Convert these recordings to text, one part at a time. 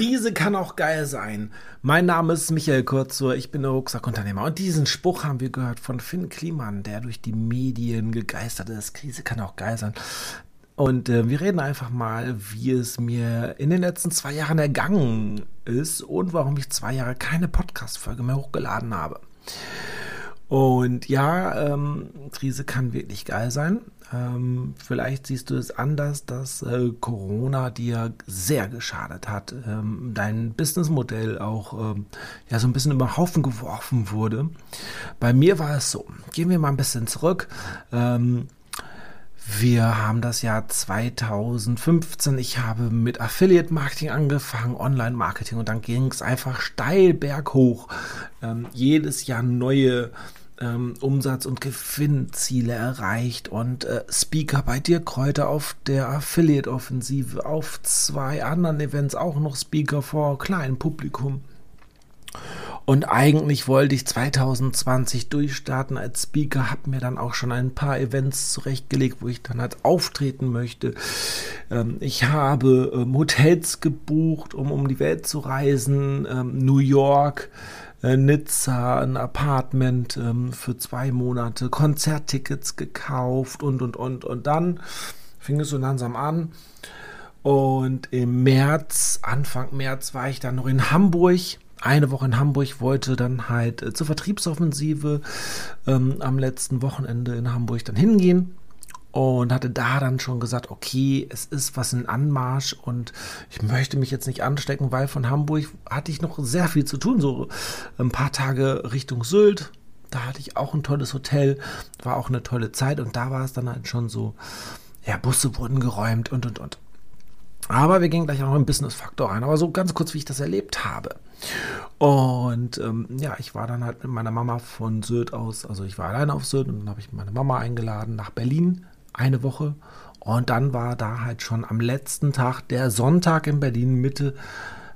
Krise kann auch geil sein. Mein Name ist Michael Kurzur, ich bin der Rucksackunternehmer. Und diesen Spruch haben wir gehört von Finn Kliman, der durch die Medien gegeistert ist. Krise kann auch geil sein. Und äh, wir reden einfach mal, wie es mir in den letzten zwei Jahren ergangen ist und warum ich zwei Jahre keine Podcast-Folge mehr hochgeladen habe. Und ja, ähm, Krise kann wirklich geil sein. Ähm, vielleicht siehst du es anders, dass äh, Corona dir sehr geschadet hat, ähm, dein Businessmodell auch ähm, ja so ein bisschen über Haufen geworfen wurde. Bei mir war es so. Gehen wir mal ein bisschen zurück. Ähm, wir haben das Jahr 2015. Ich habe mit Affiliate Marketing angefangen, Online Marketing und dann ging es einfach steil berghoch. Ähm, jedes Jahr neue ähm, Umsatz- und Gewinnziele erreicht und äh, Speaker bei dir Kräuter auf der Affiliate-Offensive, auf zwei anderen Events auch noch Speaker vor kleinem Publikum. Und eigentlich wollte ich 2020 durchstarten als Speaker, habe mir dann auch schon ein paar Events zurechtgelegt, wo ich dann halt auftreten möchte. Ähm, ich habe ähm, Hotels gebucht, um um die Welt zu reisen, ähm, New York, Nizza, ein Apartment ähm, für zwei Monate, Konzerttickets gekauft und, und, und. Und dann fing es so langsam an. Und im März, Anfang März, war ich dann noch in Hamburg. Eine Woche in Hamburg wollte dann halt äh, zur Vertriebsoffensive ähm, am letzten Wochenende in Hamburg dann hingehen und hatte da dann schon gesagt, okay, es ist was in Anmarsch und ich möchte mich jetzt nicht anstecken, weil von Hamburg hatte ich noch sehr viel zu tun, so ein paar Tage Richtung Sylt. Da hatte ich auch ein tolles Hotel, war auch eine tolle Zeit und da war es dann halt schon so, ja, Busse wurden geräumt und und und. Aber wir gehen gleich auch im Business-Faktor ein, aber so ganz kurz, wie ich das erlebt habe. Und ähm, ja, ich war dann halt mit meiner Mama von Sylt aus, also ich war alleine auf Sylt und dann habe ich meine Mama eingeladen nach Berlin eine Woche. Und dann war da halt schon am letzten Tag, der Sonntag in Berlin, Mitte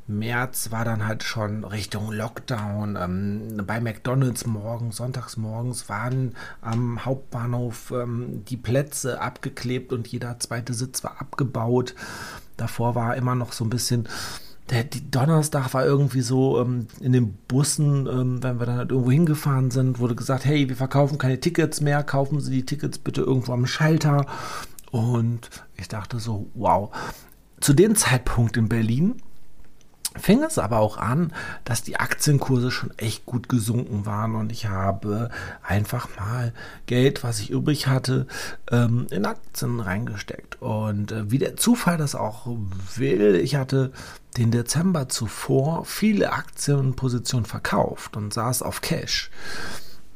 März, war dann halt schon Richtung Lockdown. Ähm, bei McDonalds morgens, sonntags morgens, waren am Hauptbahnhof ähm, die Plätze abgeklebt und jeder zweite Sitz war abgebaut. Davor war immer noch so ein bisschen der die Donnerstag war irgendwie so ähm, in den Bussen, ähm, wenn wir dann halt irgendwo hingefahren sind, wurde gesagt, hey, wir verkaufen keine Tickets mehr, kaufen Sie die Tickets bitte irgendwo am Schalter. Und ich dachte so, wow. Zu dem Zeitpunkt in Berlin fing es aber auch an, dass die Aktienkurse schon echt gut gesunken waren und ich habe einfach mal Geld, was ich übrig hatte, ähm, in Aktien reingesteckt. Und äh, wie der Zufall das auch will, ich hatte den Dezember zuvor viele Aktienpositionen verkauft und saß auf Cash.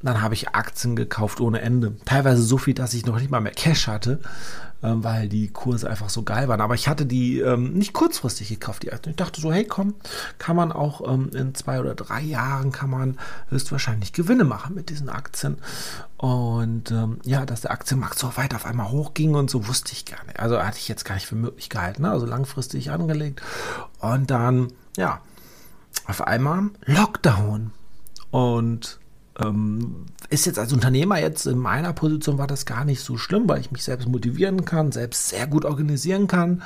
Dann habe ich Aktien gekauft ohne Ende. Teilweise so viel, dass ich noch nicht mal mehr Cash hatte ähm, weil die Kurse einfach so geil waren. Aber ich hatte die ähm, nicht kurzfristig gekauft, die Aktien. Ich dachte so, hey komm, kann man auch ähm, in zwei oder drei Jahren kann man höchstwahrscheinlich Gewinne machen mit diesen Aktien. Und ähm, ja, dass der Aktienmarkt so weit auf einmal hochging und so wusste ich gar nicht. Also hatte ich jetzt gar nicht für möglich gehalten. Ne? Also langfristig angelegt. Und dann, ja, auf einmal Lockdown. Und ähm, ist jetzt als Unternehmer jetzt in meiner Position war das gar nicht so schlimm, weil ich mich selbst motivieren kann, selbst sehr gut organisieren kann.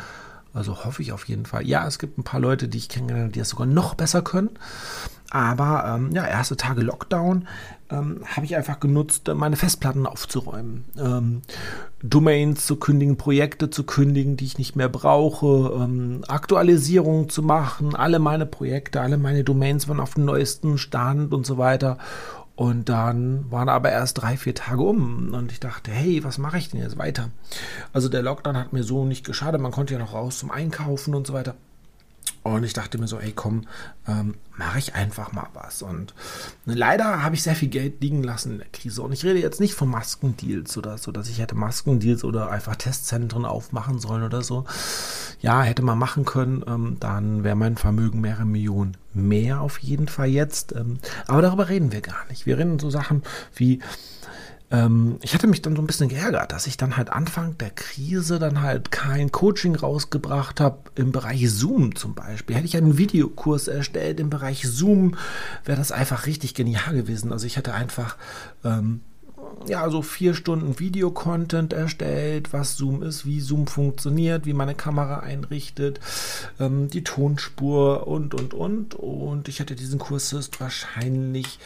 Also hoffe ich auf jeden Fall. Ja, es gibt ein paar Leute, die ich kenne, die das sogar noch besser können. Aber ähm, ja, erste Tage Lockdown ähm, habe ich einfach genutzt, meine Festplatten aufzuräumen, ähm, Domains zu kündigen, Projekte zu kündigen, die ich nicht mehr brauche, ähm, Aktualisierungen zu machen. Alle meine Projekte, alle meine Domains waren auf dem neuesten Stand und so weiter. Und dann waren aber erst drei, vier Tage um und ich dachte, hey, was mache ich denn jetzt weiter? Also der Lockdown hat mir so nicht geschadet, man konnte ja noch raus zum Einkaufen und so weiter. Und ich dachte mir so, ey komm, ähm, mache ich einfach mal was. Und leider habe ich sehr viel Geld liegen lassen in der Krise. Und ich rede jetzt nicht von Maskendeals oder so, dass ich hätte Maskendeals oder einfach Testzentren aufmachen sollen oder so. Ja, hätte man machen können, ähm, dann wäre mein Vermögen mehrere Millionen mehr auf jeden Fall jetzt. Ähm, aber darüber reden wir gar nicht. Wir reden so Sachen wie ähm, ich hatte mich dann so ein bisschen geärgert, dass ich dann halt Anfang der Krise dann halt kein Coaching rausgebracht habe im Bereich Zoom zum Beispiel. Hätte ich einen Videokurs erstellt im Bereich Zoom, wäre das einfach richtig genial gewesen. Also ich hätte einfach ähm, ja, so vier Stunden Videocontent erstellt, was Zoom ist, wie Zoom funktioniert, wie meine Kamera einrichtet, ähm, die Tonspur und, und, und. Und ich hätte diesen Kurs wahrscheinlich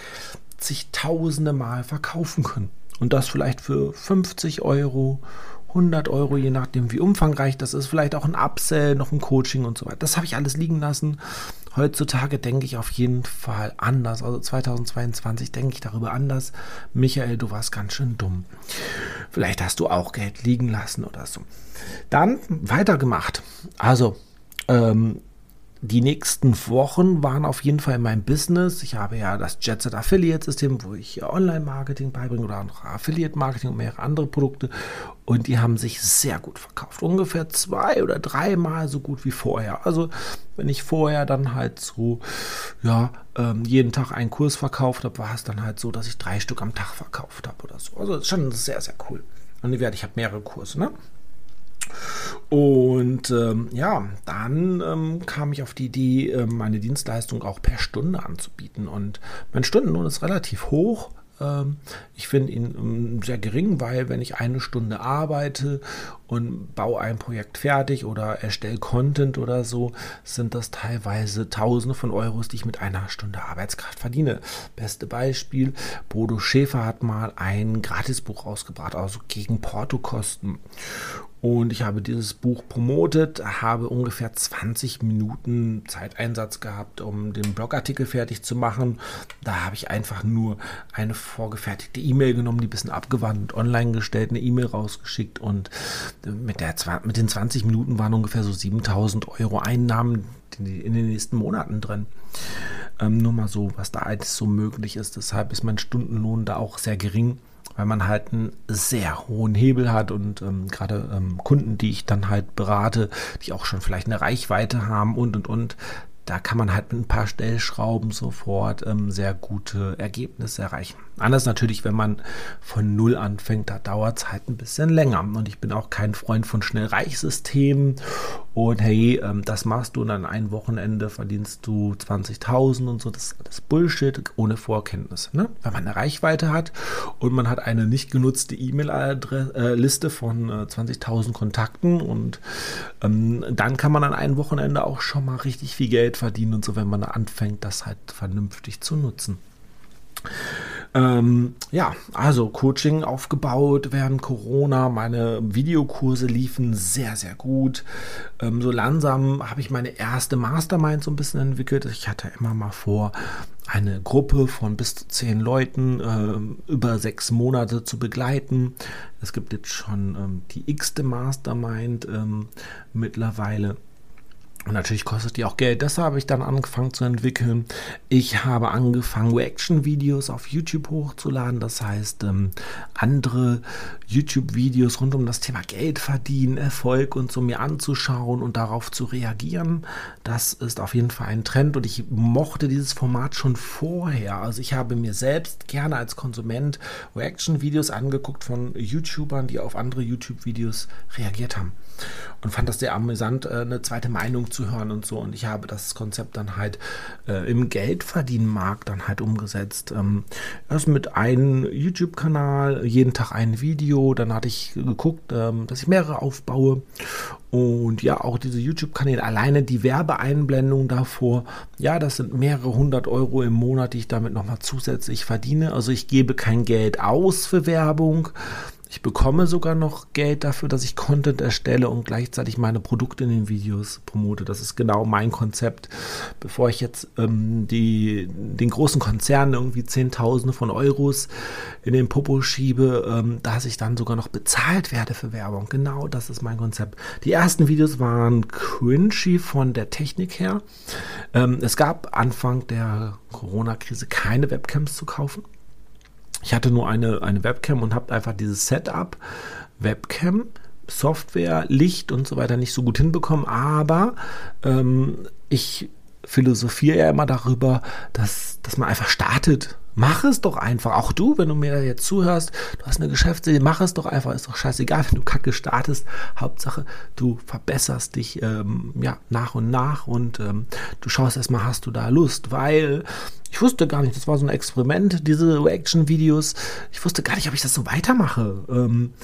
zigtausende Mal verkaufen können. Und das vielleicht für 50 Euro 100 Euro, je nachdem, wie umfangreich das ist. Vielleicht auch ein Upsell, noch ein Coaching und so weiter. Das habe ich alles liegen lassen. Heutzutage denke ich auf jeden Fall anders. Also 2022 denke ich darüber anders. Michael, du warst ganz schön dumm. Vielleicht hast du auch Geld liegen lassen oder so. Dann weitergemacht. Also, ähm, die nächsten Wochen waren auf jeden Fall in meinem Business. Ich habe ja das Jetset Affiliate System, wo ich Online-Marketing beibringe oder auch Affiliate-Marketing und mehrere andere Produkte. Und die haben sich sehr gut verkauft. Ungefähr zwei oder dreimal so gut wie vorher. Also, wenn ich vorher dann halt so, ja, ähm, jeden Tag einen Kurs verkauft habe, war es dann halt so, dass ich drei Stück am Tag verkauft habe oder so. Also, schon sehr, sehr cool. Und ich habe mehrere Kurse, ne? Und ähm, ja, dann ähm, kam ich auf die Idee, äh, meine Dienstleistung auch per Stunde anzubieten. Und mein Stundenlohn ist relativ hoch. Ähm, ich finde ihn ähm, sehr gering, weil wenn ich eine Stunde arbeite und baue ein Projekt fertig oder erstelle Content oder so, sind das teilweise Tausende von Euros, die ich mit einer Stunde Arbeitskraft verdiene. Beste Beispiel, Bodo Schäfer hat mal ein Gratisbuch rausgebracht, also gegen Portokosten. Und ich habe dieses Buch promotet, habe ungefähr 20 Minuten Zeiteinsatz gehabt, um den Blogartikel fertig zu machen. Da habe ich einfach nur eine vorgefertigte E-Mail genommen, die ein bisschen abgewandt, online gestellt, eine E-Mail rausgeschickt und mit, der, mit den 20 Minuten waren ungefähr so 7000 Euro Einnahmen in den nächsten Monaten drin. Ähm, nur mal so, was da alles so möglich ist. Deshalb ist mein Stundenlohn da auch sehr gering weil man halt einen sehr hohen Hebel hat und ähm, gerade ähm, Kunden, die ich dann halt berate, die auch schon vielleicht eine Reichweite haben und und und, da kann man halt mit ein paar Stellschrauben sofort ähm, sehr gute Ergebnisse erreichen. Anders natürlich, wenn man von Null anfängt, da dauert es halt ein bisschen länger. Und ich bin auch kein Freund von Schnellreichsystemen. Und hey, ähm, das machst du und an einem Wochenende verdienst du 20.000 und so. Das ist alles Bullshit ohne Vorkenntnisse. Ne? Wenn man eine Reichweite hat und man hat eine nicht genutzte E-Mail-Liste äh, von äh, 20.000 Kontakten und ähm, dann kann man an einem Wochenende auch schon mal richtig viel Geld verdienen und so, wenn man anfängt, das halt vernünftig zu nutzen. Ähm, ja, also Coaching aufgebaut während Corona. Meine Videokurse liefen sehr, sehr gut. Ähm, so langsam habe ich meine erste Mastermind so ein bisschen entwickelt. Ich hatte immer mal vor, eine Gruppe von bis zu zehn Leuten äh, über sechs Monate zu begleiten. Es gibt jetzt schon ähm, die x-te Mastermind ähm, mittlerweile. Und natürlich kostet die auch Geld. Das habe ich dann angefangen zu entwickeln. Ich habe angefangen, Reaction-Videos auf YouTube hochzuladen. Das heißt, ähm, andere YouTube-Videos rund um das Thema Geld verdienen, Erfolg und so mir anzuschauen und darauf zu reagieren. Das ist auf jeden Fall ein Trend und ich mochte dieses Format schon vorher. Also ich habe mir selbst gerne als Konsument Reaction-Videos angeguckt von YouTubern, die auf andere YouTube-Videos reagiert haben und fand das sehr amüsant, äh, eine zweite Meinung zu hören und so. Und ich habe das Konzept dann halt äh, im Geldverdienmarkt dann halt umgesetzt. Ähm, erst mit einem YouTube-Kanal, jeden Tag ein Video. Dann hatte ich geguckt, ähm, dass ich mehrere aufbaue. Und ja, auch diese YouTube-Kanäle, alleine die Werbeeinblendung davor, ja, das sind mehrere hundert Euro im Monat, die ich damit nochmal zusätzlich verdiene. Also ich gebe kein Geld aus für Werbung ich bekomme sogar noch Geld dafür, dass ich Content erstelle und gleichzeitig meine Produkte in den Videos promote. Das ist genau mein Konzept. Bevor ich jetzt ähm, die, den großen Konzernen irgendwie Zehntausende von Euros in den Popo schiebe, ähm, dass ich dann sogar noch bezahlt werde für Werbung. Genau das ist mein Konzept. Die ersten Videos waren cringy von der Technik her. Ähm, es gab Anfang der Corona-Krise keine Webcams zu kaufen. Ich hatte nur eine, eine Webcam und habe einfach dieses Setup, Webcam, Software, Licht und so weiter nicht so gut hinbekommen, aber ähm, ich philosophiere ja immer darüber, dass, dass man einfach startet Mach es doch einfach. Auch du, wenn du mir jetzt zuhörst, du hast eine Geschäftsidee, mach es doch einfach. Ist doch scheißegal, wenn du kacke startest. Hauptsache, du verbesserst dich ähm, ja, nach und nach und ähm, du schaust erstmal, hast du da Lust, weil ich wusste gar nicht, das war so ein Experiment, diese Reaction-Videos. Ich wusste gar nicht, ob ich das so weitermache. Ähm,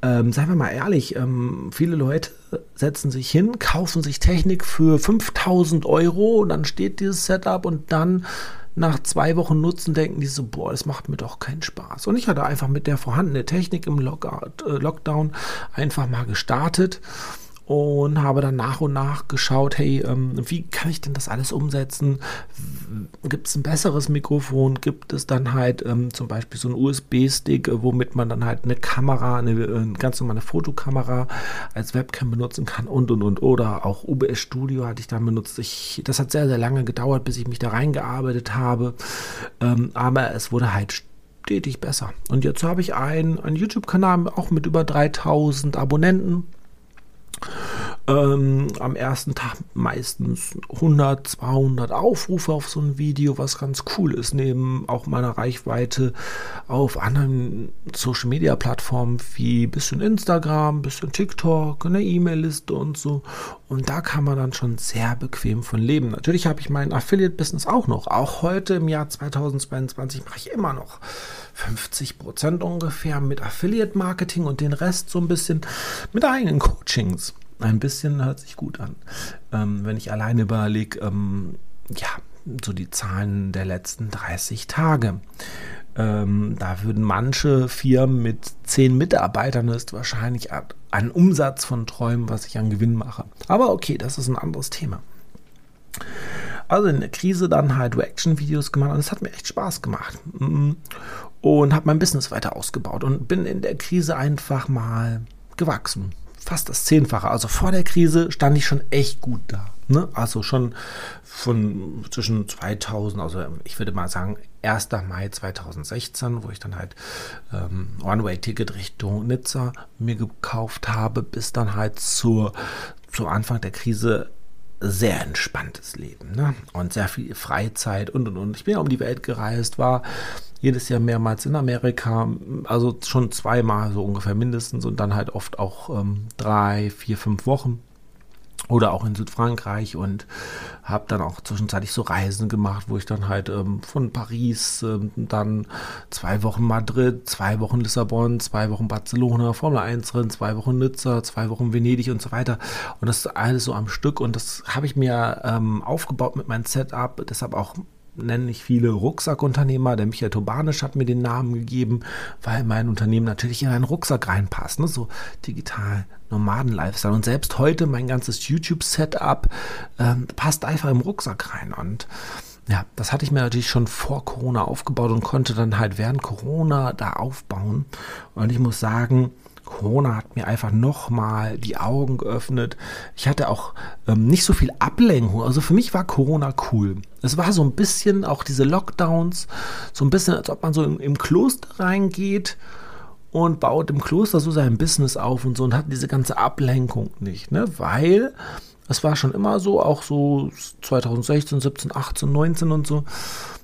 ähm, seien wir mal ehrlich, ähm, viele Leute setzen sich hin, kaufen sich Technik für 5000 Euro und dann steht dieses Setup und dann nach zwei Wochen Nutzen denken die so, boah, das macht mir doch keinen Spaß. Und ich hatte einfach mit der vorhandenen Technik im Lockout, äh, Lockdown einfach mal gestartet und habe dann nach und nach geschaut, hey, ähm, wie kann ich denn das alles umsetzen? Gibt es ein besseres Mikrofon? Gibt es dann halt ähm, zum Beispiel so einen USB-Stick, äh, womit man dann halt eine Kamera, eine, eine äh, ganz normale Fotokamera als Webcam benutzen kann und und und. Oder auch OBS Studio hatte ich dann benutzt. Ich, das hat sehr, sehr lange gedauert, bis ich mich da reingearbeitet habe. Ähm, aber es wurde halt stetig besser. Und jetzt habe ich einen, einen YouTube-Kanal auch mit über 3000 Abonnenten ähm, am ersten Tag meistens 100, 200 Aufrufe auf so ein Video, was ganz cool ist, neben auch meiner Reichweite auf anderen Social Media Plattformen wie bisschen Instagram, bisschen TikTok, eine E-Mail-Liste und so. Und da kann man dann schon sehr bequem von leben. Natürlich habe ich mein Affiliate-Business auch noch. Auch heute im Jahr 2022 mache ich immer noch 50 Prozent ungefähr mit Affiliate-Marketing und den Rest so ein bisschen mit eigenen Coachings. Ein bisschen hört sich gut an. Ähm, wenn ich alleine überlege, ähm, ja, so die Zahlen der letzten 30 Tage. Ähm, da würden manche Firmen mit zehn Mitarbeitern ist wahrscheinlich ein Umsatz von Träumen, was ich an Gewinn mache. Aber okay, das ist ein anderes Thema. Also in der Krise dann halt Reaction-Videos gemacht und es hat mir echt Spaß gemacht. Und habe mein Business weiter ausgebaut und bin in der Krise einfach mal gewachsen fast das Zehnfache. Also vor der Krise stand ich schon echt gut da. Ne? Also schon von zwischen 2000, also ich würde mal sagen 1. Mai 2016, wo ich dann halt ähm, One-Way-Ticket Richtung Nizza mir gekauft habe, bis dann halt zur, zu Anfang der Krise sehr entspanntes Leben ne? und sehr viel Freizeit und und und. Ich bin ja um die Welt gereist, war jedes Jahr mehrmals in Amerika, also schon zweimal so ungefähr mindestens und dann halt oft auch ähm, drei, vier, fünf Wochen oder auch in Südfrankreich und habe dann auch zwischenzeitlich so Reisen gemacht, wo ich dann halt ähm, von Paris ähm, dann zwei Wochen Madrid, zwei Wochen Lissabon, zwei Wochen Barcelona, Formel 1 Rennen, zwei Wochen Nizza, zwei Wochen Venedig und so weiter. Und das alles so am Stück und das habe ich mir ähm, aufgebaut mit meinem Setup, deshalb auch nennen nicht viele Rucksackunternehmer. Der Michael Tobanisch hat mir den Namen gegeben, weil mein Unternehmen natürlich in einen Rucksack reinpasst. Ne? So digital Nomaden-Lifestyle. Und selbst heute mein ganzes YouTube-Setup ähm, passt einfach im Rucksack rein. Und ja, das hatte ich mir natürlich schon vor Corona aufgebaut und konnte dann halt während Corona da aufbauen. Und ich muss sagen, Corona hat mir einfach nochmal die Augen geöffnet. Ich hatte auch ähm, nicht so viel Ablenkung. Also für mich war Corona cool. Es war so ein bisschen auch diese Lockdowns, so ein bisschen, als ob man so im, im Kloster reingeht und baut im Kloster so sein Business auf und so und hat diese ganze Ablenkung nicht, ne? Weil es war schon immer so, auch so 2016, 17, 18, 19 und so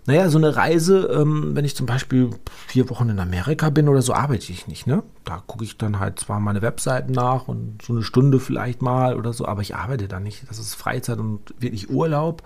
naja, so eine Reise, ähm, wenn ich zum Beispiel vier Wochen in Amerika bin oder so, arbeite ich nicht. Ne? Da gucke ich dann halt zwar meine Webseiten nach und so eine Stunde vielleicht mal oder so, aber ich arbeite da nicht. Das ist Freizeit und wirklich Urlaub.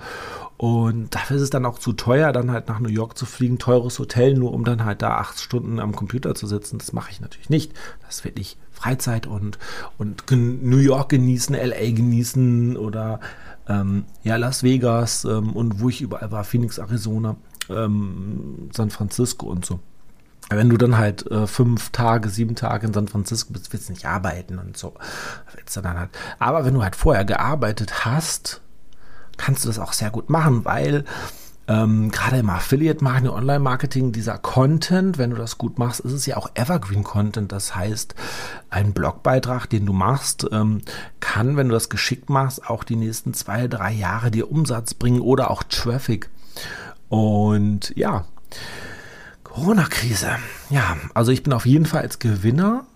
Und dafür ist es dann auch zu teuer, dann halt nach New York zu fliegen, teures Hotel, nur um dann halt da acht Stunden am Computer zu sitzen. Das mache ich natürlich nicht. Das ist wirklich Freizeit und, und New York genießen, LA genießen oder ähm, ja, Las Vegas ähm, und wo ich überall war, Phoenix, Arizona ähm, San Francisco und so. Wenn du dann halt äh, fünf Tage, sieben Tage in San Francisco bist, willst du nicht arbeiten und so. Dann halt. Aber wenn du halt vorher gearbeitet hast, kannst du das auch sehr gut machen, weil ähm, gerade im Affiliate-Marketing, Online-Marketing, dieser Content, wenn du das gut machst, ist es ja auch Evergreen-Content. Das heißt, ein Blogbeitrag, den du machst, ähm, kann, wenn du das geschickt machst, auch die nächsten zwei, drei Jahre dir Umsatz bringen oder auch Traffic. Und ja, Corona-Krise. Ja, also ich bin auf jeden Fall als Gewinner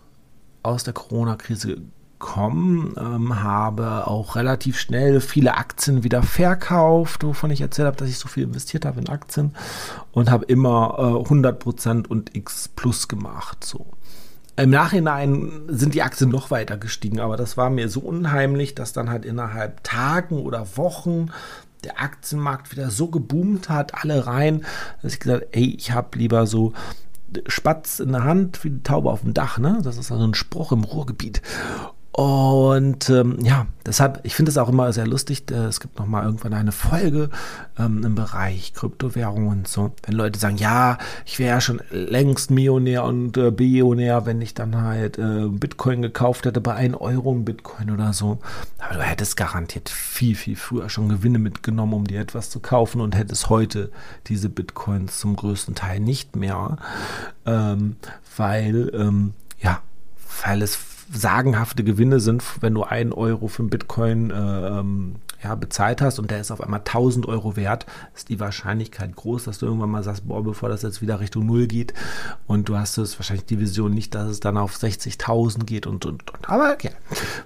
aus der Corona-Krise bekommen, ähm, habe auch relativ schnell viele Aktien wieder verkauft, wovon ich erzählt habe, dass ich so viel investiert habe in Aktien und habe immer äh, 100% und X plus gemacht. So. Im Nachhinein sind die Aktien noch weiter gestiegen, aber das war mir so unheimlich, dass dann halt innerhalb Tagen oder Wochen der Aktienmarkt wieder so geboomt hat, alle rein, dass ich gesagt, ey, ich habe lieber so Spatz in der Hand wie die Taube auf dem Dach, ne? Das ist also ein Spruch im Ruhrgebiet. Und ähm, ja, deshalb, ich finde es auch immer sehr lustig. Äh, es gibt noch mal irgendwann eine Folge ähm, im Bereich Kryptowährungen und so. Wenn Leute sagen, ja, ich wäre ja schon längst Millionär und äh, Billionär, wenn ich dann halt äh, Bitcoin gekauft hätte bei 1 Euro im Bitcoin oder so. Aber du hättest garantiert viel, viel früher schon Gewinne mitgenommen, um dir etwas zu kaufen und hättest heute diese Bitcoins zum größten Teil nicht mehr. Ähm, weil, ähm, ja, weil es sagenhafte Gewinne sind, wenn du einen Euro für einen Bitcoin äh, ähm, ja, bezahlt hast und der ist auf einmal 1000 Euro wert, ist die Wahrscheinlichkeit groß, dass du irgendwann mal sagst, boah, bevor das jetzt wieder Richtung Null geht und du hast es wahrscheinlich die Vision nicht, dass es dann auf 60.000 geht und, und, und. Aber okay,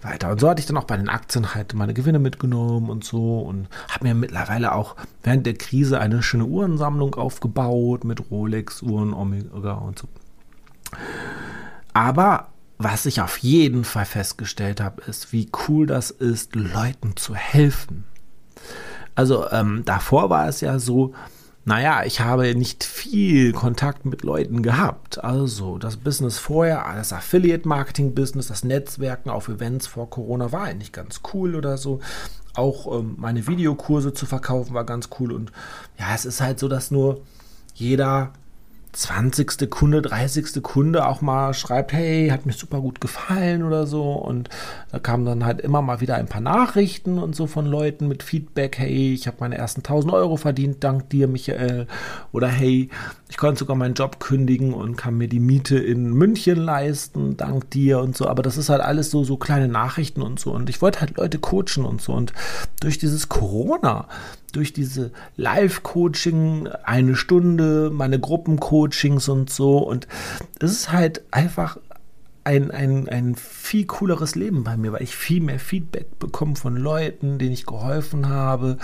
weiter. Und so hatte ich dann auch bei den Aktien halt meine Gewinne mitgenommen und so und habe mir mittlerweile auch während der Krise eine schöne Uhrensammlung aufgebaut mit Rolex, Uhren, Omega und so. Aber was ich auf jeden Fall festgestellt habe, ist, wie cool das ist, Leuten zu helfen. Also ähm, davor war es ja so, naja, ich habe nicht viel Kontakt mit Leuten gehabt. Also das Business vorher, das Affiliate-Marketing-Business, das Netzwerken auf Events vor Corona war eigentlich ganz cool oder so. Auch ähm, meine Videokurse zu verkaufen war ganz cool. Und ja, es ist halt so, dass nur jeder 20. Kunde, 30. Kunde auch mal schreibt, hey, hat mir super gut gefallen oder so. Und da kamen dann halt immer mal wieder ein paar Nachrichten und so von Leuten mit Feedback, hey, ich habe meine ersten 1000 Euro verdient, dank dir, Michael. Oder hey, ich konnte sogar meinen Job kündigen und kann mir die Miete in München leisten, dank dir und so. Aber das ist halt alles so, so kleine Nachrichten und so. Und ich wollte halt Leute coachen und so. Und durch dieses Corona, durch diese Live-Coaching, eine Stunde, meine Gruppencoachings und so. Und es ist halt einfach ein, ein, ein viel cooleres Leben bei mir, weil ich viel mehr Feedback bekomme von Leuten, denen ich geholfen habe,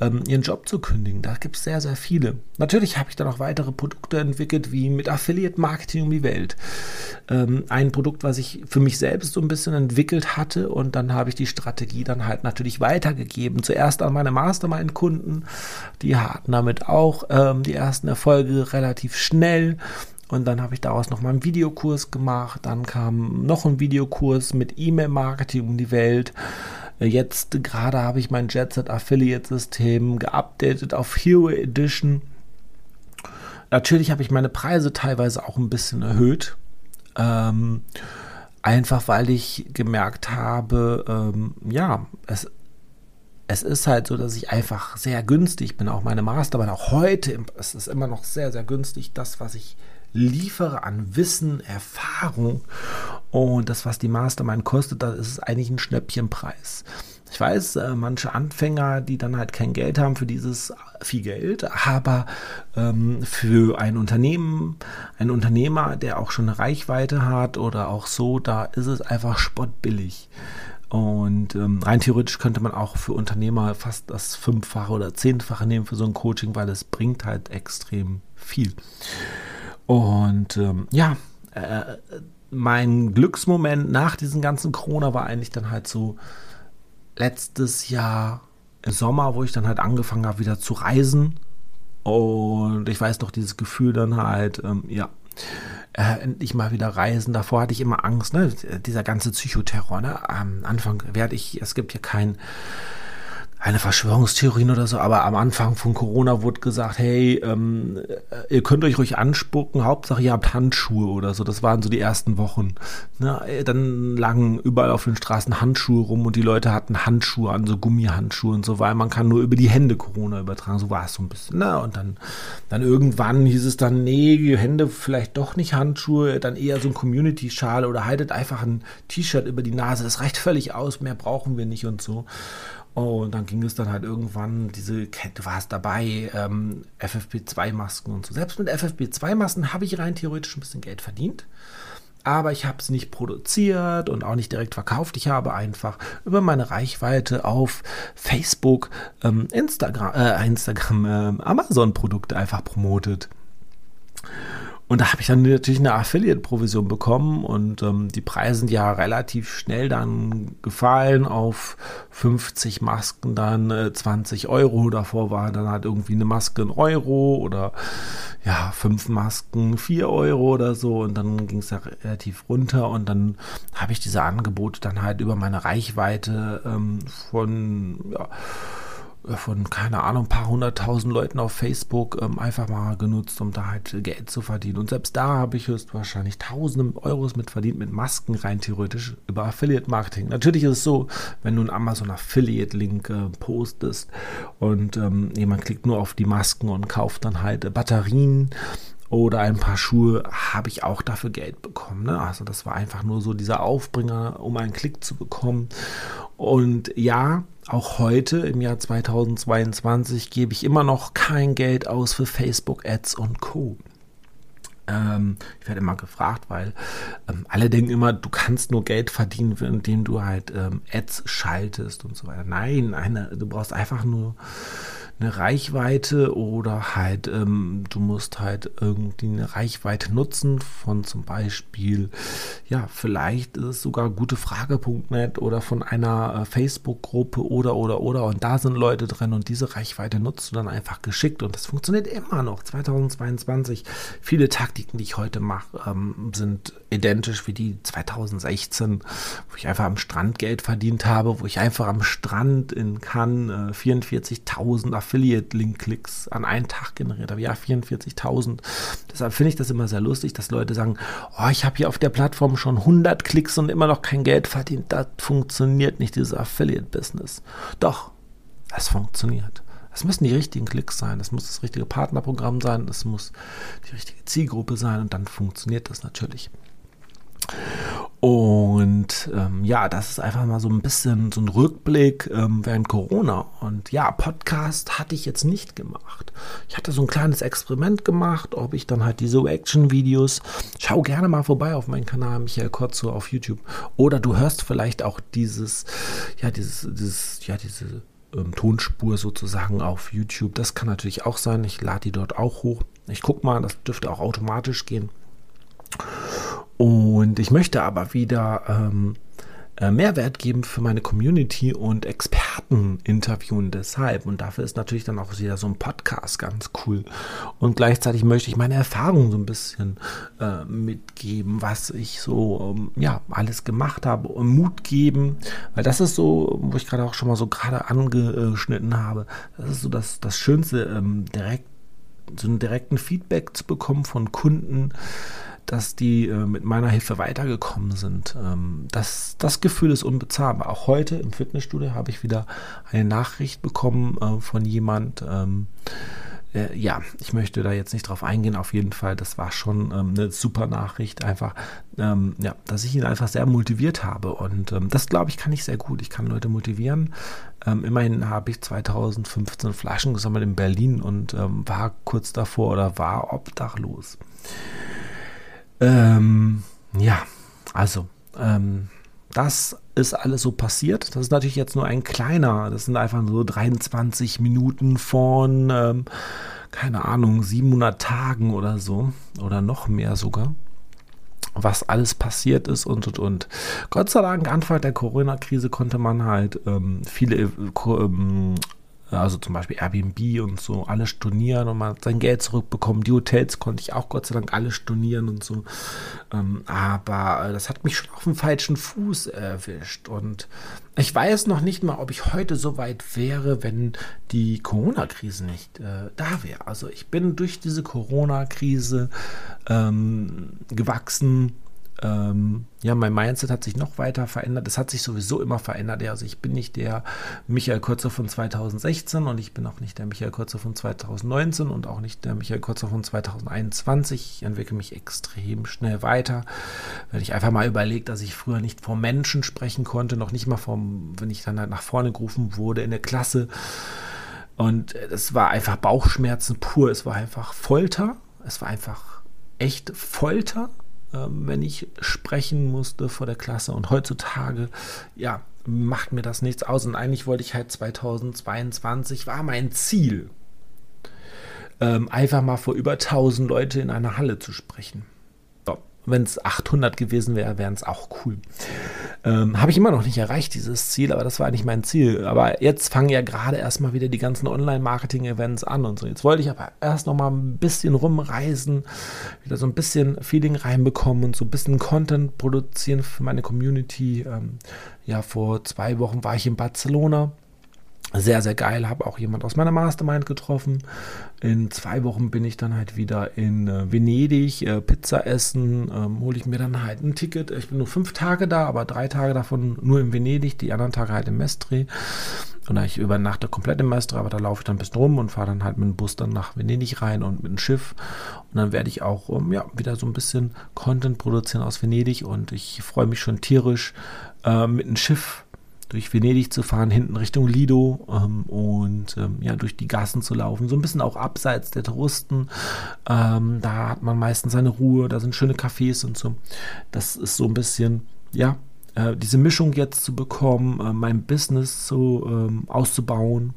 ähm, ihren Job zu kündigen. Da gibt es sehr, sehr viele. Natürlich habe ich dann auch weitere Produkte entwickelt, wie mit Affiliate Marketing um die Welt. Ähm, ein Produkt, was ich für mich selbst so ein bisschen entwickelt hatte und dann habe ich die Strategie dann halt natürlich weitergegeben. Zuerst an meine Mastermind-Kunden, die hatten damit auch ähm, die ersten Erfolge relativ schnell. Und dann habe ich daraus nochmal einen Videokurs gemacht. Dann kam noch ein Videokurs mit E-Mail-Marketing um die Welt. Jetzt gerade habe ich mein JetSet Affiliate System geupdatet auf Hero Edition. Natürlich habe ich meine Preise teilweise auch ein bisschen erhöht. Ähm, einfach weil ich gemerkt habe, ähm, ja, es, es ist halt so, dass ich einfach sehr günstig bin. Auch meine Mastermind, auch heute, es ist immer noch sehr, sehr günstig, das, was ich liefere an Wissen, Erfahrung und das, was die Mastermind kostet, das ist eigentlich ein Schnäppchenpreis. Ich weiß, äh, manche Anfänger, die dann halt kein Geld haben für dieses viel Geld, aber ähm, für ein Unternehmen, ein Unternehmer, der auch schon eine Reichweite hat oder auch so, da ist es einfach spottbillig. Und ähm, rein theoretisch könnte man auch für Unternehmer fast das Fünffache oder Zehnfache nehmen für so ein Coaching, weil es bringt halt extrem viel. Und ähm, ja, äh, mein Glücksmoment nach diesem ganzen Corona war eigentlich dann halt so letztes Jahr im Sommer, wo ich dann halt angefangen habe, wieder zu reisen. Und ich weiß noch, dieses Gefühl dann halt, ähm, ja, äh, endlich mal wieder reisen. Davor hatte ich immer Angst, ne? Dieser ganze Psychoterror, ne? Am Anfang werde ich, es gibt ja kein eine Verschwörungstheorien oder so, aber am Anfang von Corona wurde gesagt, hey, ähm, ihr könnt euch ruhig anspucken, Hauptsache ihr habt Handschuhe oder so. Das waren so die ersten Wochen. Ne? Dann lagen überall auf den Straßen Handschuhe rum und die Leute hatten Handschuhe an, so Gummihandschuhe und so, weil man kann nur über die Hände Corona übertragen. So war es so ein bisschen. Ne? Und dann, dann irgendwann hieß es dann, nee, Hände vielleicht doch nicht Handschuhe, dann eher so ein Community-Schal oder haltet einfach ein T-Shirt über die Nase. Das reicht völlig aus, mehr brauchen wir nicht und so. Oh, und dann ging es dann halt irgendwann, diese Kette war es dabei, ähm, FFP2-Masken und so. Selbst mit FFP2-Masken habe ich rein theoretisch ein bisschen Geld verdient. aber ich habe es nicht produziert und auch nicht direkt verkauft. Ich habe einfach über meine Reichweite auf Facebook, ähm, Instagram, äh, Instagram äh, Amazon-Produkte einfach promotet. Und da habe ich dann natürlich eine Affiliate-Provision bekommen und ähm, die Preise sind ja relativ schnell dann gefallen auf 50 Masken dann äh, 20 Euro. Davor war dann halt irgendwie eine Maske ein Euro oder ja, fünf Masken 4 Euro oder so und dann ging es ja relativ runter und dann habe ich diese Angebote dann halt über meine Reichweite ähm, von ja, von, keine Ahnung, ein paar hunderttausend Leuten auf Facebook ähm, einfach mal genutzt, um da halt Geld zu verdienen. Und selbst da habe ich höchstwahrscheinlich tausende Euros mit verdient, mit Masken rein theoretisch über Affiliate Marketing. Natürlich ist es so, wenn du einen Amazon Affiliate Link äh, postest und ähm, jemand klickt nur auf die Masken und kauft dann halt äh, Batterien oder ein paar Schuhe habe ich auch dafür Geld bekommen. Ne? Also das war einfach nur so dieser Aufbringer, um einen Klick zu bekommen. Und ja, auch heute im Jahr 2022 gebe ich immer noch kein Geld aus für Facebook Ads und Co. Ähm, ich werde immer gefragt, weil ähm, alle denken immer, du kannst nur Geld verdienen, indem du halt ähm, Ads schaltest und so weiter. Nein, eine, du brauchst einfach nur eine Reichweite oder halt ähm, du musst halt irgendwie eine Reichweite nutzen von zum Beispiel, ja, vielleicht ist es sogar gutefrage.net oder von einer äh, Facebook-Gruppe oder oder oder und da sind Leute drin und diese Reichweite nutzt du dann einfach geschickt und das funktioniert immer noch 2022. Viele Taktiken, die ich heute mache, ähm, sind identisch wie die 2016, wo ich einfach am Strand Geld verdient habe, wo ich einfach am Strand in Cannes äh, 44.000 Affiliate-Link-Klicks an einen Tag generiert habe. Ja, 44.000. Deshalb finde ich das immer sehr lustig, dass Leute sagen, oh, ich habe hier auf der Plattform schon 100 Klicks und immer noch kein Geld verdient. Das funktioniert nicht, dieses Affiliate-Business. Doch, es funktioniert. Es müssen die richtigen Klicks sein, es muss das richtige Partnerprogramm sein, es muss die richtige Zielgruppe sein und dann funktioniert das natürlich. Und ähm, ja, das ist einfach mal so ein bisschen so ein Rückblick ähm, während Corona. Und ja, Podcast hatte ich jetzt nicht gemacht. Ich hatte so ein kleines Experiment gemacht, ob ich dann halt diese Action-Videos. Schau gerne mal vorbei auf meinen Kanal Michael Kotzo auf YouTube. Oder du hörst vielleicht auch dieses, ja, dieses, dieses, ja, diese ähm, Tonspur sozusagen auf YouTube. Das kann natürlich auch sein. Ich lade die dort auch hoch. Ich guck mal, das dürfte auch automatisch gehen. Und ich möchte aber wieder ähm, äh, Mehrwert geben für meine Community und Experten interviewen deshalb. Und dafür ist natürlich dann auch wieder so ein Podcast ganz cool. Und gleichzeitig möchte ich meine Erfahrungen so ein bisschen äh, mitgeben, was ich so ähm, ja alles gemacht habe und Mut geben, weil das ist so, wo ich gerade auch schon mal so gerade angeschnitten habe. Das ist so das, das Schönste, ähm, direkt so einen direkten Feedback zu bekommen von Kunden dass die äh, mit meiner Hilfe weitergekommen sind. Ähm, das, das Gefühl ist unbezahlbar. Auch heute im Fitnessstudio habe ich wieder eine Nachricht bekommen äh, von jemand. Ähm, äh, ja, ich möchte da jetzt nicht drauf eingehen. Auf jeden Fall, das war schon ähm, eine super Nachricht. Einfach, ähm, ja, dass ich ihn einfach sehr motiviert habe. Und ähm, das, glaube ich, kann ich sehr gut. Ich kann Leute motivieren. Ähm, immerhin habe ich 2015 Flaschen gesammelt in Berlin und war kurz davor oder war obdachlos. Ähm, ja, also, ähm, das ist alles so passiert. Das ist natürlich jetzt nur ein kleiner, das sind einfach so 23 Minuten von, ähm, keine Ahnung, 700 Tagen oder so, oder noch mehr sogar was alles passiert ist und und und. Gott sei Dank, Anfang der Corona-Krise konnte man halt ähm, viele äh, ähm, also zum Beispiel Airbnb und so, alles stornieren und man sein Geld zurückbekommen. Die Hotels konnte ich auch Gott sei Dank alle stornieren und so. Ähm, aber das hat mich schon auf dem falschen Fuß erwischt. Und ich weiß noch nicht mal, ob ich heute so weit wäre, wenn die Corona-Krise nicht äh, da wäre. Also ich bin durch diese Corona-Krise ähm, gewachsen ähm, ja, mein Mindset hat sich noch weiter verändert. Es hat sich sowieso immer verändert. Also ich bin nicht der Michael Kürzer von 2016 und ich bin auch nicht der Michael Kürzer von 2019 und auch nicht der Michael Kürzer von 2021. Ich entwickle mich extrem schnell weiter. Wenn ich einfach mal überlege, dass ich früher nicht vor Menschen sprechen konnte, noch nicht mal vom, wenn ich dann halt nach vorne gerufen wurde in der Klasse. Und es war einfach Bauchschmerzen pur. Es war einfach Folter. Es war einfach echt Folter wenn ich sprechen musste vor der Klasse. Und heutzutage, ja, macht mir das nichts aus. Und eigentlich wollte ich halt 2022, war mein Ziel, ähm, einfach mal vor über 1000 Leute in einer Halle zu sprechen. Wenn es 800 gewesen wäre, wären es auch cool. Ähm, Habe ich immer noch nicht erreicht, dieses Ziel, aber das war eigentlich mein Ziel. Aber jetzt fangen ja gerade erstmal wieder die ganzen Online-Marketing-Events an und so. Jetzt wollte ich aber erst noch mal ein bisschen rumreisen, wieder so ein bisschen Feeling reinbekommen und so ein bisschen Content produzieren für meine Community. Ähm, ja, vor zwei Wochen war ich in Barcelona sehr, sehr geil. Habe auch jemand aus meiner Mastermind getroffen. In zwei Wochen bin ich dann halt wieder in äh, Venedig, äh, Pizza essen, ähm, hole ich mir dann halt ein Ticket. Ich bin nur fünf Tage da, aber drei Tage davon nur in Venedig, die anderen Tage halt im Mestre. Und ich übernachte komplett im Mestre, aber da laufe ich dann ein bisschen rum und fahre dann halt mit dem Bus dann nach Venedig rein und mit dem Schiff. Und dann werde ich auch ähm, ja, wieder so ein bisschen Content produzieren aus Venedig und ich freue mich schon tierisch äh, mit dem Schiff durch Venedig zu fahren, hinten Richtung Lido ähm, und ähm, ja, durch die Gassen zu laufen. So ein bisschen auch abseits der Touristen. Ähm, da hat man meistens seine Ruhe, da sind schöne Cafés und so. Das ist so ein bisschen, ja, äh, diese Mischung jetzt zu bekommen, äh, mein Business so ähm, auszubauen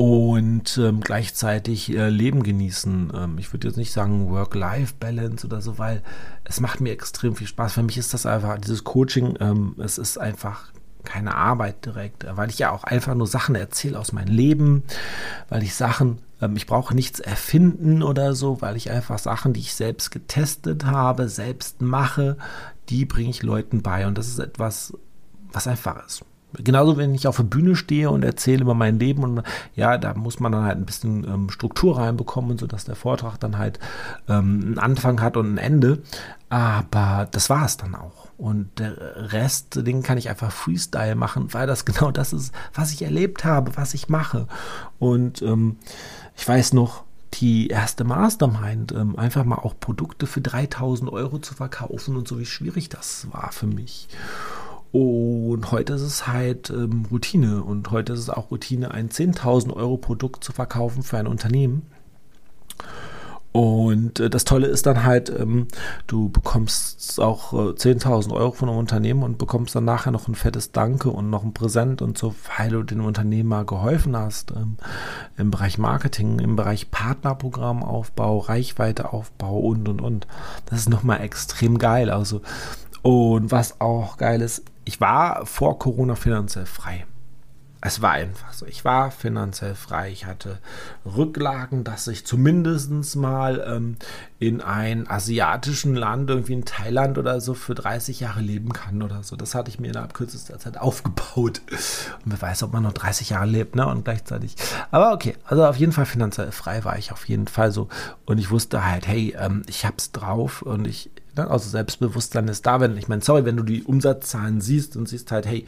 und ähm, gleichzeitig äh, Leben genießen. Ähm, ich würde jetzt nicht sagen Work-Life-Balance oder so, weil es macht mir extrem viel Spaß. Für mich ist das einfach, dieses Coaching, ähm, es ist einfach keine Arbeit direkt, weil ich ja auch einfach nur Sachen erzähle aus meinem Leben, weil ich Sachen, ähm, ich brauche nichts erfinden oder so, weil ich einfach Sachen, die ich selbst getestet habe, selbst mache, die bringe ich Leuten bei und das ist etwas, was einfach ist. Genauso, wenn ich auf der Bühne stehe und erzähle über mein Leben und ja, da muss man dann halt ein bisschen ähm, Struktur reinbekommen, sodass der Vortrag dann halt ähm, einen Anfang hat und ein Ende. Aber das war es dann auch. Und der Rest, den kann ich einfach Freestyle machen, weil das genau das ist, was ich erlebt habe, was ich mache. Und ähm, ich weiß noch, die erste Mastermind, ähm, einfach mal auch Produkte für 3000 Euro zu verkaufen und so, wie schwierig das war für mich. Und heute ist es halt ähm, Routine. Und heute ist es auch Routine, ein 10.000 Euro Produkt zu verkaufen für ein Unternehmen. Und äh, das Tolle ist dann halt, ähm, du bekommst auch äh, 10.000 Euro von einem Unternehmen und bekommst dann nachher noch ein fettes Danke und noch ein Präsent und so, weil du dem Unternehmer geholfen hast ähm, im Bereich Marketing, im Bereich Partnerprogrammaufbau, Reichweiteaufbau und und und. Das ist nochmal extrem geil. Also und was auch geil ist, ich war vor Corona finanziell frei. Es war einfach so. Ich war finanziell frei. Ich hatte Rücklagen, dass ich zumindest mal ähm, in einem asiatischen Land, irgendwie in Thailand oder so, für 30 Jahre leben kann oder so. Das hatte ich mir innerhalb kürzester Zeit aufgebaut. Und wer weiß, ob man noch 30 Jahre lebt, ne? Und gleichzeitig. Aber okay, also auf jeden Fall finanziell frei war ich auf jeden Fall so. Und ich wusste halt, hey, ähm, ich hab's drauf und ich, ne? also Selbstbewusstsein ist da, wenn, ich meine, sorry, wenn du die Umsatzzahlen siehst und siehst halt, hey,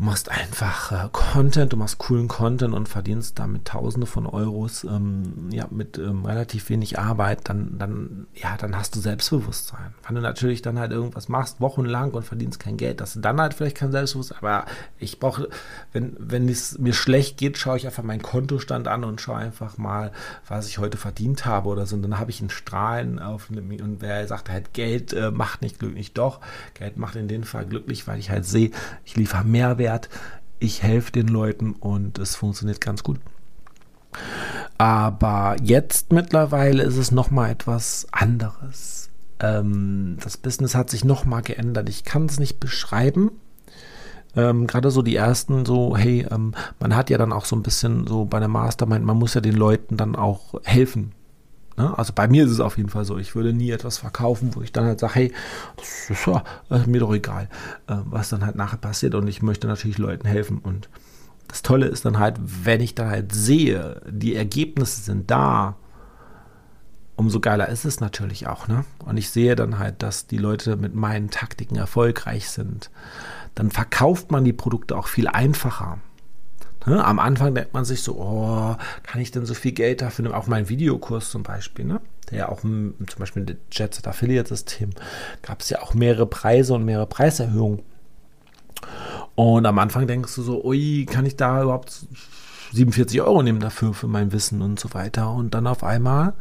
Du machst einfach äh, Content, du machst coolen Content und verdienst damit Tausende von Euros, ähm, ja, mit ähm, relativ wenig Arbeit, dann, dann, ja, dann hast du Selbstbewusstsein. Wenn du natürlich dann halt irgendwas machst, wochenlang und verdienst kein Geld, hast du dann halt vielleicht kein Selbstbewusstsein, aber ich brauche, wenn, wenn es mir schlecht geht, schaue ich einfach meinen Kontostand an und schaue einfach mal, was ich heute verdient habe oder so. Und dann habe ich einen Strahlen auf und wer sagt halt, Geld äh, macht nicht glücklich, doch, Geld macht in dem Fall glücklich, weil ich halt sehe, ich liefere Mehrwert Mehrwert. Ich helfe den Leuten und es funktioniert ganz gut. Aber jetzt mittlerweile ist es noch mal etwas anderes. Ähm, das Business hat sich noch mal geändert. Ich kann es nicht beschreiben. Ähm, Gerade so die ersten, so, hey, ähm, man hat ja dann auch so ein bisschen so bei der Mastermind, man muss ja den Leuten dann auch helfen. Ne? Also bei mir ist es auf jeden Fall so. Ich würde nie etwas verkaufen, wo ich dann halt sage, hey, das ist ja das ist mir doch egal, äh, was dann halt nachher passiert. Und ich möchte natürlich Leuten helfen. Und das Tolle ist dann halt, wenn ich dann halt sehe, die Ergebnisse sind da, umso geiler ist es natürlich auch. Ne? Und ich sehe dann halt, dass die Leute mit meinen Taktiken erfolgreich sind. Dann verkauft man die Produkte auch viel einfacher. Ne? Am Anfang denkt man sich so, oh, kann ich denn so viel Geld dafür nehmen? Auch mein Videokurs zum Beispiel, ne? der ja auch zum Beispiel mit Jetset Affiliate System gab es ja auch mehrere Preise und mehrere Preiserhöhungen. Und am Anfang denkst du so, ui, kann ich da überhaupt 47 Euro nehmen dafür, für mein Wissen und so weiter. Und dann auf einmal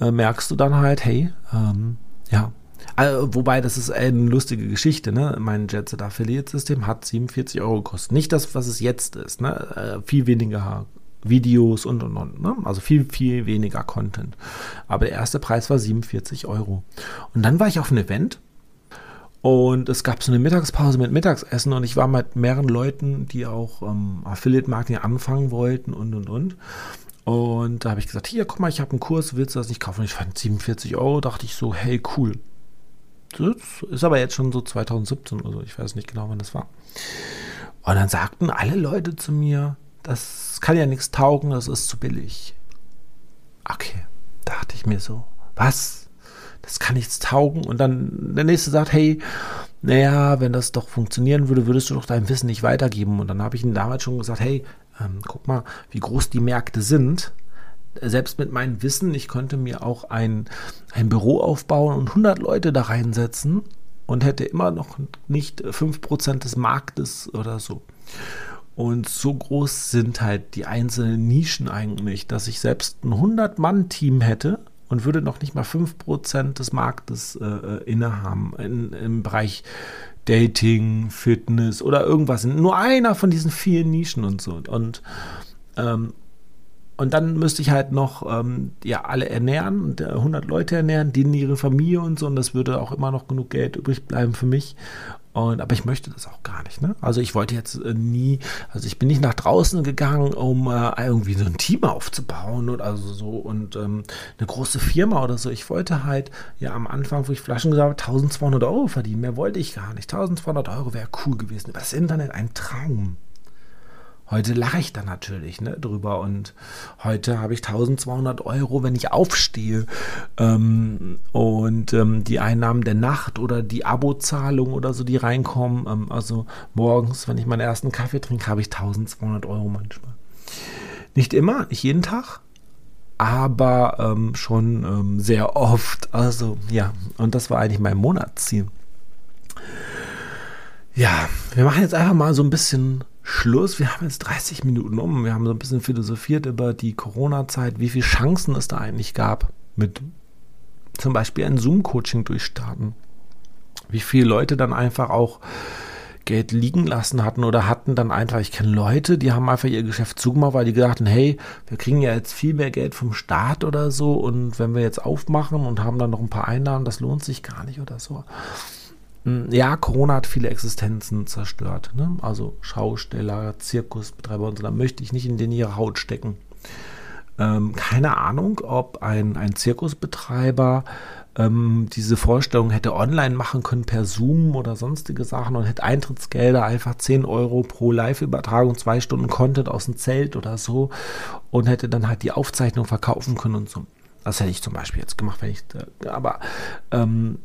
äh, merkst du dann halt, hey, ähm, ja, also, wobei, das ist eine lustige Geschichte, ne? Mein Jetset Affiliate-System hat 47 Euro gekostet. Nicht das, was es jetzt ist, ne? Äh, viel weniger Videos und und und. Ne? Also viel, viel weniger Content. Aber der erste Preis war 47 Euro. Und dann war ich auf einem Event und es gab so eine Mittagspause mit Mittagsessen und ich war mit mehreren Leuten, die auch ähm, Affiliate-Marketing anfangen wollten und und und. Und da habe ich gesagt, hier, guck mal, ich habe einen Kurs, willst du das nicht kaufen? Und ich fand 47 Euro, dachte ich so, hey, cool. Das ist aber jetzt schon so 2017 oder so, ich weiß nicht genau, wann das war. Und dann sagten alle Leute zu mir, das kann ja nichts taugen, das ist zu billig. Okay, dachte ich mir so, was? Das kann nichts taugen. Und dann der nächste sagt, hey, naja, wenn das doch funktionieren würde, würdest du doch dein Wissen nicht weitergeben. Und dann habe ich ihm damals schon gesagt, hey, ähm, guck mal, wie groß die Märkte sind. Selbst mit meinem Wissen, ich könnte mir auch ein, ein Büro aufbauen und 100 Leute da reinsetzen und hätte immer noch nicht 5% des Marktes oder so. Und so groß sind halt die einzelnen Nischen eigentlich, dass ich selbst ein 100-Mann-Team hätte und würde noch nicht mal 5% des Marktes äh, äh, innehaben in, im Bereich Dating, Fitness oder irgendwas. Nur einer von diesen vielen Nischen und so. Und, ähm, und dann müsste ich halt noch ähm, ja, alle ernähren, 100 Leute ernähren, denen ihre Familie und so. Und das würde auch immer noch genug Geld übrig bleiben für mich. Und, aber ich möchte das auch gar nicht. Ne? Also ich wollte jetzt äh, nie, also ich bin nicht nach draußen gegangen, um äh, irgendwie so ein Team aufzubauen oder also so und ähm, eine große Firma oder so. Ich wollte halt ja am Anfang, wo ich Flaschen gesagt habe, 1200 Euro verdienen. Mehr wollte ich gar nicht. 1200 Euro wäre cool gewesen. Das Internet ein Traum. Heute lache ich da natürlich ne, drüber und heute habe ich 1200 Euro, wenn ich aufstehe ähm, und ähm, die Einnahmen der Nacht oder die Abozahlung oder so, die reinkommen. Ähm, also morgens, wenn ich meinen ersten Kaffee trinke, habe ich 1200 Euro manchmal. Nicht immer, nicht jeden Tag, aber ähm, schon ähm, sehr oft. Also ja, und das war eigentlich mein Monatsziel. Ja, wir machen jetzt einfach mal so ein bisschen Schluss. Wir haben jetzt 30 Minuten um. Wir haben so ein bisschen philosophiert über die Corona-Zeit, wie viele Chancen es da eigentlich gab, mit zum Beispiel ein Zoom-Coaching durchstarten. Wie viele Leute dann einfach auch Geld liegen lassen hatten oder hatten dann einfach, ich kenne Leute, die haben einfach ihr Geschäft zugemacht, weil die gedachten, hey, wir kriegen ja jetzt viel mehr Geld vom Staat oder so und wenn wir jetzt aufmachen und haben dann noch ein paar Einnahmen, das lohnt sich gar nicht oder so. Hm, ja, Corona hat viele Existenzen zerstört. Ne? Also Schausteller, Zirkusbetreiber und so, da möchte ich nicht in den ihre Haut stecken. Ähm, keine Ahnung, ob ein, ein Zirkusbetreiber ähm, diese Vorstellung hätte online machen können per Zoom oder sonstige Sachen und hätte Eintrittsgelder einfach 10 Euro pro Live-Übertragung, zwei Stunden Content aus dem Zelt oder so und hätte dann halt die Aufzeichnung verkaufen können und so. Das hätte ich zum Beispiel jetzt gemacht, wenn ich, äh, aber ähm,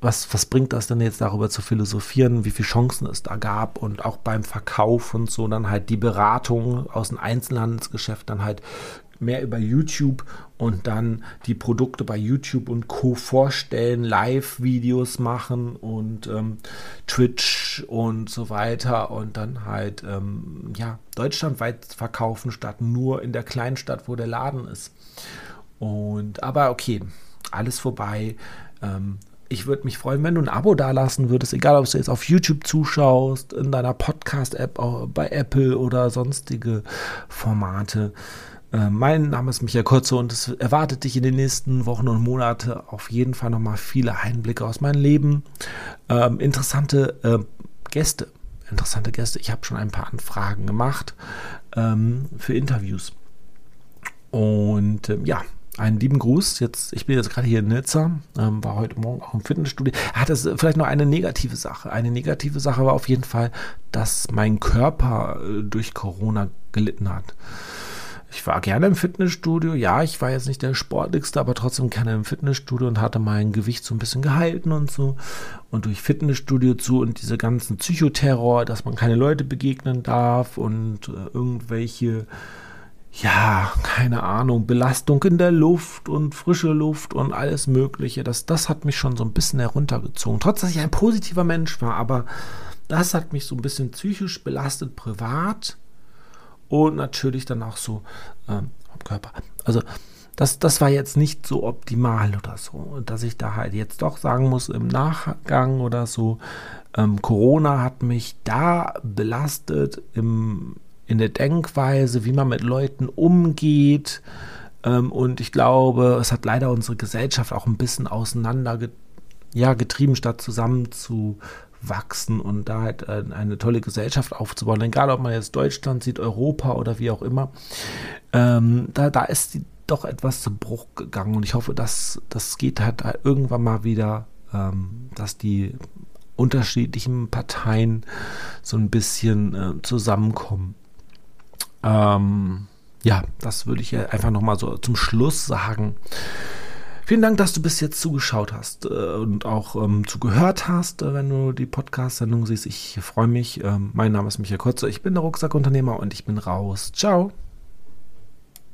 was, was bringt das denn jetzt darüber zu philosophieren, wie viele Chancen es da gab und auch beim Verkauf und so dann halt die Beratung aus dem Einzelhandelsgeschäft dann halt mehr über YouTube und dann die Produkte bei YouTube und Co. vorstellen, Live-Videos machen und ähm, Twitch und so weiter und dann halt ähm, ja deutschlandweit verkaufen statt nur in der Kleinstadt, wo der Laden ist. Und aber okay, alles vorbei. Ähm, ich würde mich freuen, wenn du ein Abo dalassen würdest, egal ob du jetzt auf YouTube zuschaust, in deiner Podcast-App, bei Apple oder sonstige Formate. Äh, mein Name ist Michael Kurze und es erwartet dich in den nächsten Wochen und Monaten auf jeden Fall nochmal viele Einblicke aus meinem Leben. Ähm, interessante äh, Gäste, interessante Gäste. Ich habe schon ein paar Anfragen gemacht ähm, für Interviews. Und ähm, ja, einen lieben Gruß. Jetzt, ich bin jetzt gerade hier in Nizza, ähm, war heute Morgen auch im Fitnessstudio. Hat es vielleicht noch eine negative Sache. Eine negative Sache war auf jeden Fall, dass mein Körper äh, durch Corona gelitten hat. Ich war gerne im Fitnessstudio. Ja, ich war jetzt nicht der sportlichste, aber trotzdem gerne im Fitnessstudio und hatte mein Gewicht so ein bisschen gehalten und so. Und durch Fitnessstudio zu und diese ganzen Psychoterror, dass man keine Leute begegnen darf und äh, irgendwelche ja, keine Ahnung, Belastung in der Luft und frische Luft und alles Mögliche. Das, das hat mich schon so ein bisschen heruntergezogen. Trotz, dass ich ein positiver Mensch war, aber das hat mich so ein bisschen psychisch belastet, privat und natürlich dann auch so ähm, am Körper. Also das, das war jetzt nicht so optimal oder so, dass ich da halt jetzt doch sagen muss, im Nachgang oder so, ähm, Corona hat mich da belastet im, in der Denkweise, wie man mit Leuten umgeht. Ähm, und ich glaube, es hat leider unsere Gesellschaft auch ein bisschen auseinander ja, getrieben, statt zusammen zu wachsen und da halt äh, eine tolle Gesellschaft aufzubauen. Egal, ob man jetzt Deutschland sieht, Europa oder wie auch immer. Ähm, da, da ist die doch etwas zu Bruch gegangen und ich hoffe, dass das geht halt irgendwann mal wieder, ähm, dass die unterschiedlichen Parteien so ein bisschen äh, zusammenkommen. Ähm, ja, das würde ich einfach nochmal so zum Schluss sagen. Vielen Dank, dass du bis jetzt zugeschaut hast äh, und auch ähm, zugehört hast, äh, wenn du die Podcast-Sendung siehst. Ich freue mich. Ähm, mein Name ist Michael Kotze. Ich bin der Rucksackunternehmer und ich bin raus. Ciao.